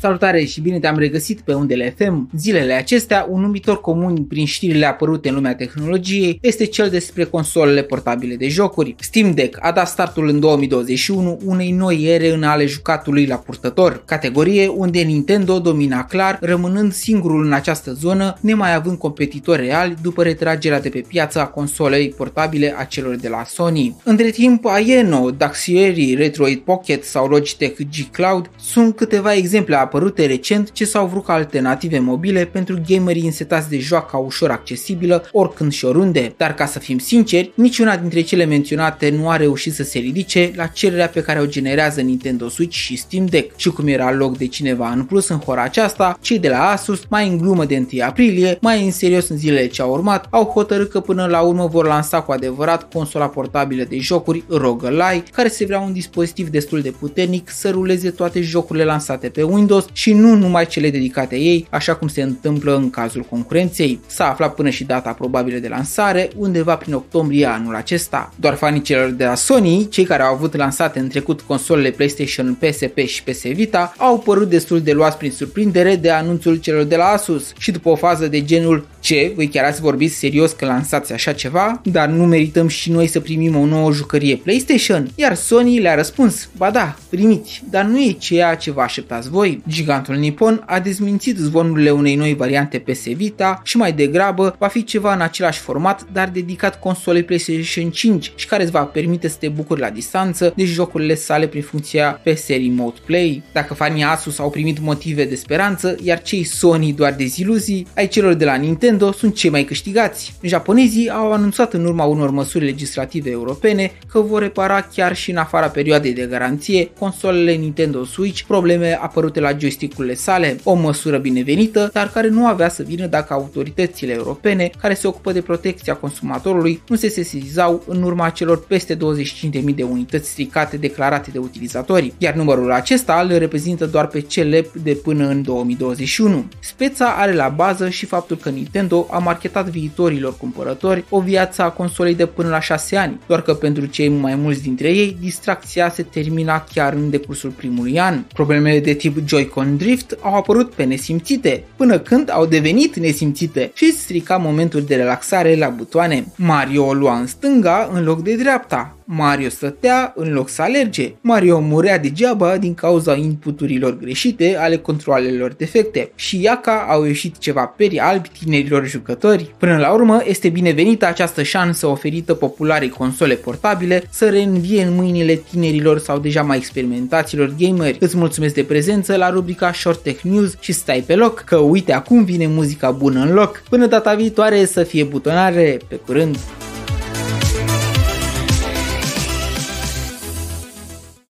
Salutare și bine te-am regăsit pe undele FM. Zilele acestea, un numitor comun prin știrile apărute în lumea tehnologiei este cel despre consolele portabile de jocuri. Steam Deck a dat startul în 2021 unei noi ere în ale jucatului la purtător, categorie unde Nintendo domina clar, rămânând singurul în această zonă, nemai având competitori reali după retragerea de pe piață a consolei portabile a celor de la Sony. Între timp, Aeno, Daxieri, Retroid Pocket sau Logitech G Cloud sunt câteva exemple apărute recent ce s-au vrut ca alternative mobile pentru gamerii însetați de joaca ușor accesibilă oricând și oriunde, dar ca să fim sinceri, niciuna dintre cele menționate nu a reușit să se ridice la cererea pe care o generează Nintendo Switch și Steam Deck. Și cum era loc de cineva în plus în hora aceasta, cei de la Asus, mai în glumă de 1 aprilie, mai în serios în zilele ce au urmat, au hotărât că până la urmă vor lansa cu adevărat consola portabilă de jocuri ROG Ally, care se vrea un dispozitiv destul de puternic să ruleze toate jocurile lansate pe Windows și nu numai cele dedicate ei, așa cum se întâmplă în cazul concurenței. S-a aflat până și data probabilă de lansare, undeva prin octombrie anul acesta. Doar fanii celor de la Sony, cei care au avut lansate în trecut consolele PlayStation, PSP și PS Vita, au părut destul de luați prin surprindere de anunțul celor de la Asus și după o fază de genul ce, voi chiar ați vorbit serios că lansați așa ceva, dar nu merităm și noi să primim o nouă jucărie PlayStation? Iar Sony le-a răspuns, ba da, primiți, dar nu e ceea ce vă așteptați voi. Gigantul Nippon a dezmințit zvonurile unei noi variante PS Vita și mai degrabă va fi ceva în același format, dar dedicat consolei PlayStation 5 și care îți va permite să te bucuri la distanță de jocurile sale prin funcția PS Remote Play. Dacă fanii Asus au primit motive de speranță, iar cei Sony doar deziluzii, ai celor de la Nintendo sunt cei mai câștigați. Japonezii au anunțat în urma unor măsuri legislative europene că vor repara chiar și în afara perioadei de garanție consolele Nintendo Switch probleme apărute la joystick-urile sale, o măsură binevenită, dar care nu avea să vină dacă autoritățile europene care se ocupă de protecția consumatorului nu se sesizau în urma celor peste 25.000 de unități stricate declarate de utilizatori, iar numărul acesta le reprezintă doar pe cele de până în 2021. Speța are la bază și faptul că Nintendo a marketat viitorilor cumpărători o viață a consolei de până la 6 ani, doar că pentru cei mai mulți dintre ei distracția se termina chiar în decursul primului an. Problemele de tip Joy-Con Drift au apărut pe nesimțite, până când au devenit nesimțite și strica momentul de relaxare la butoane. Mario o lua în stânga în loc de dreapta, Mario stătea în loc să alerge. Mario murea degeaba din cauza inputurilor greșite ale controlelor defecte. Și Yaka au ieșit ceva peri albi tinerilor jucători. Până la urmă, este binevenită această șansă oferită popularei console portabile să reînvie în mâinile tinerilor sau deja mai experimentaților gameri. Îți mulțumesc de prezență la rubrica Short Tech News și stai pe loc, că uite acum vine muzica bună în loc. Până data viitoare să fie butonare, pe curând!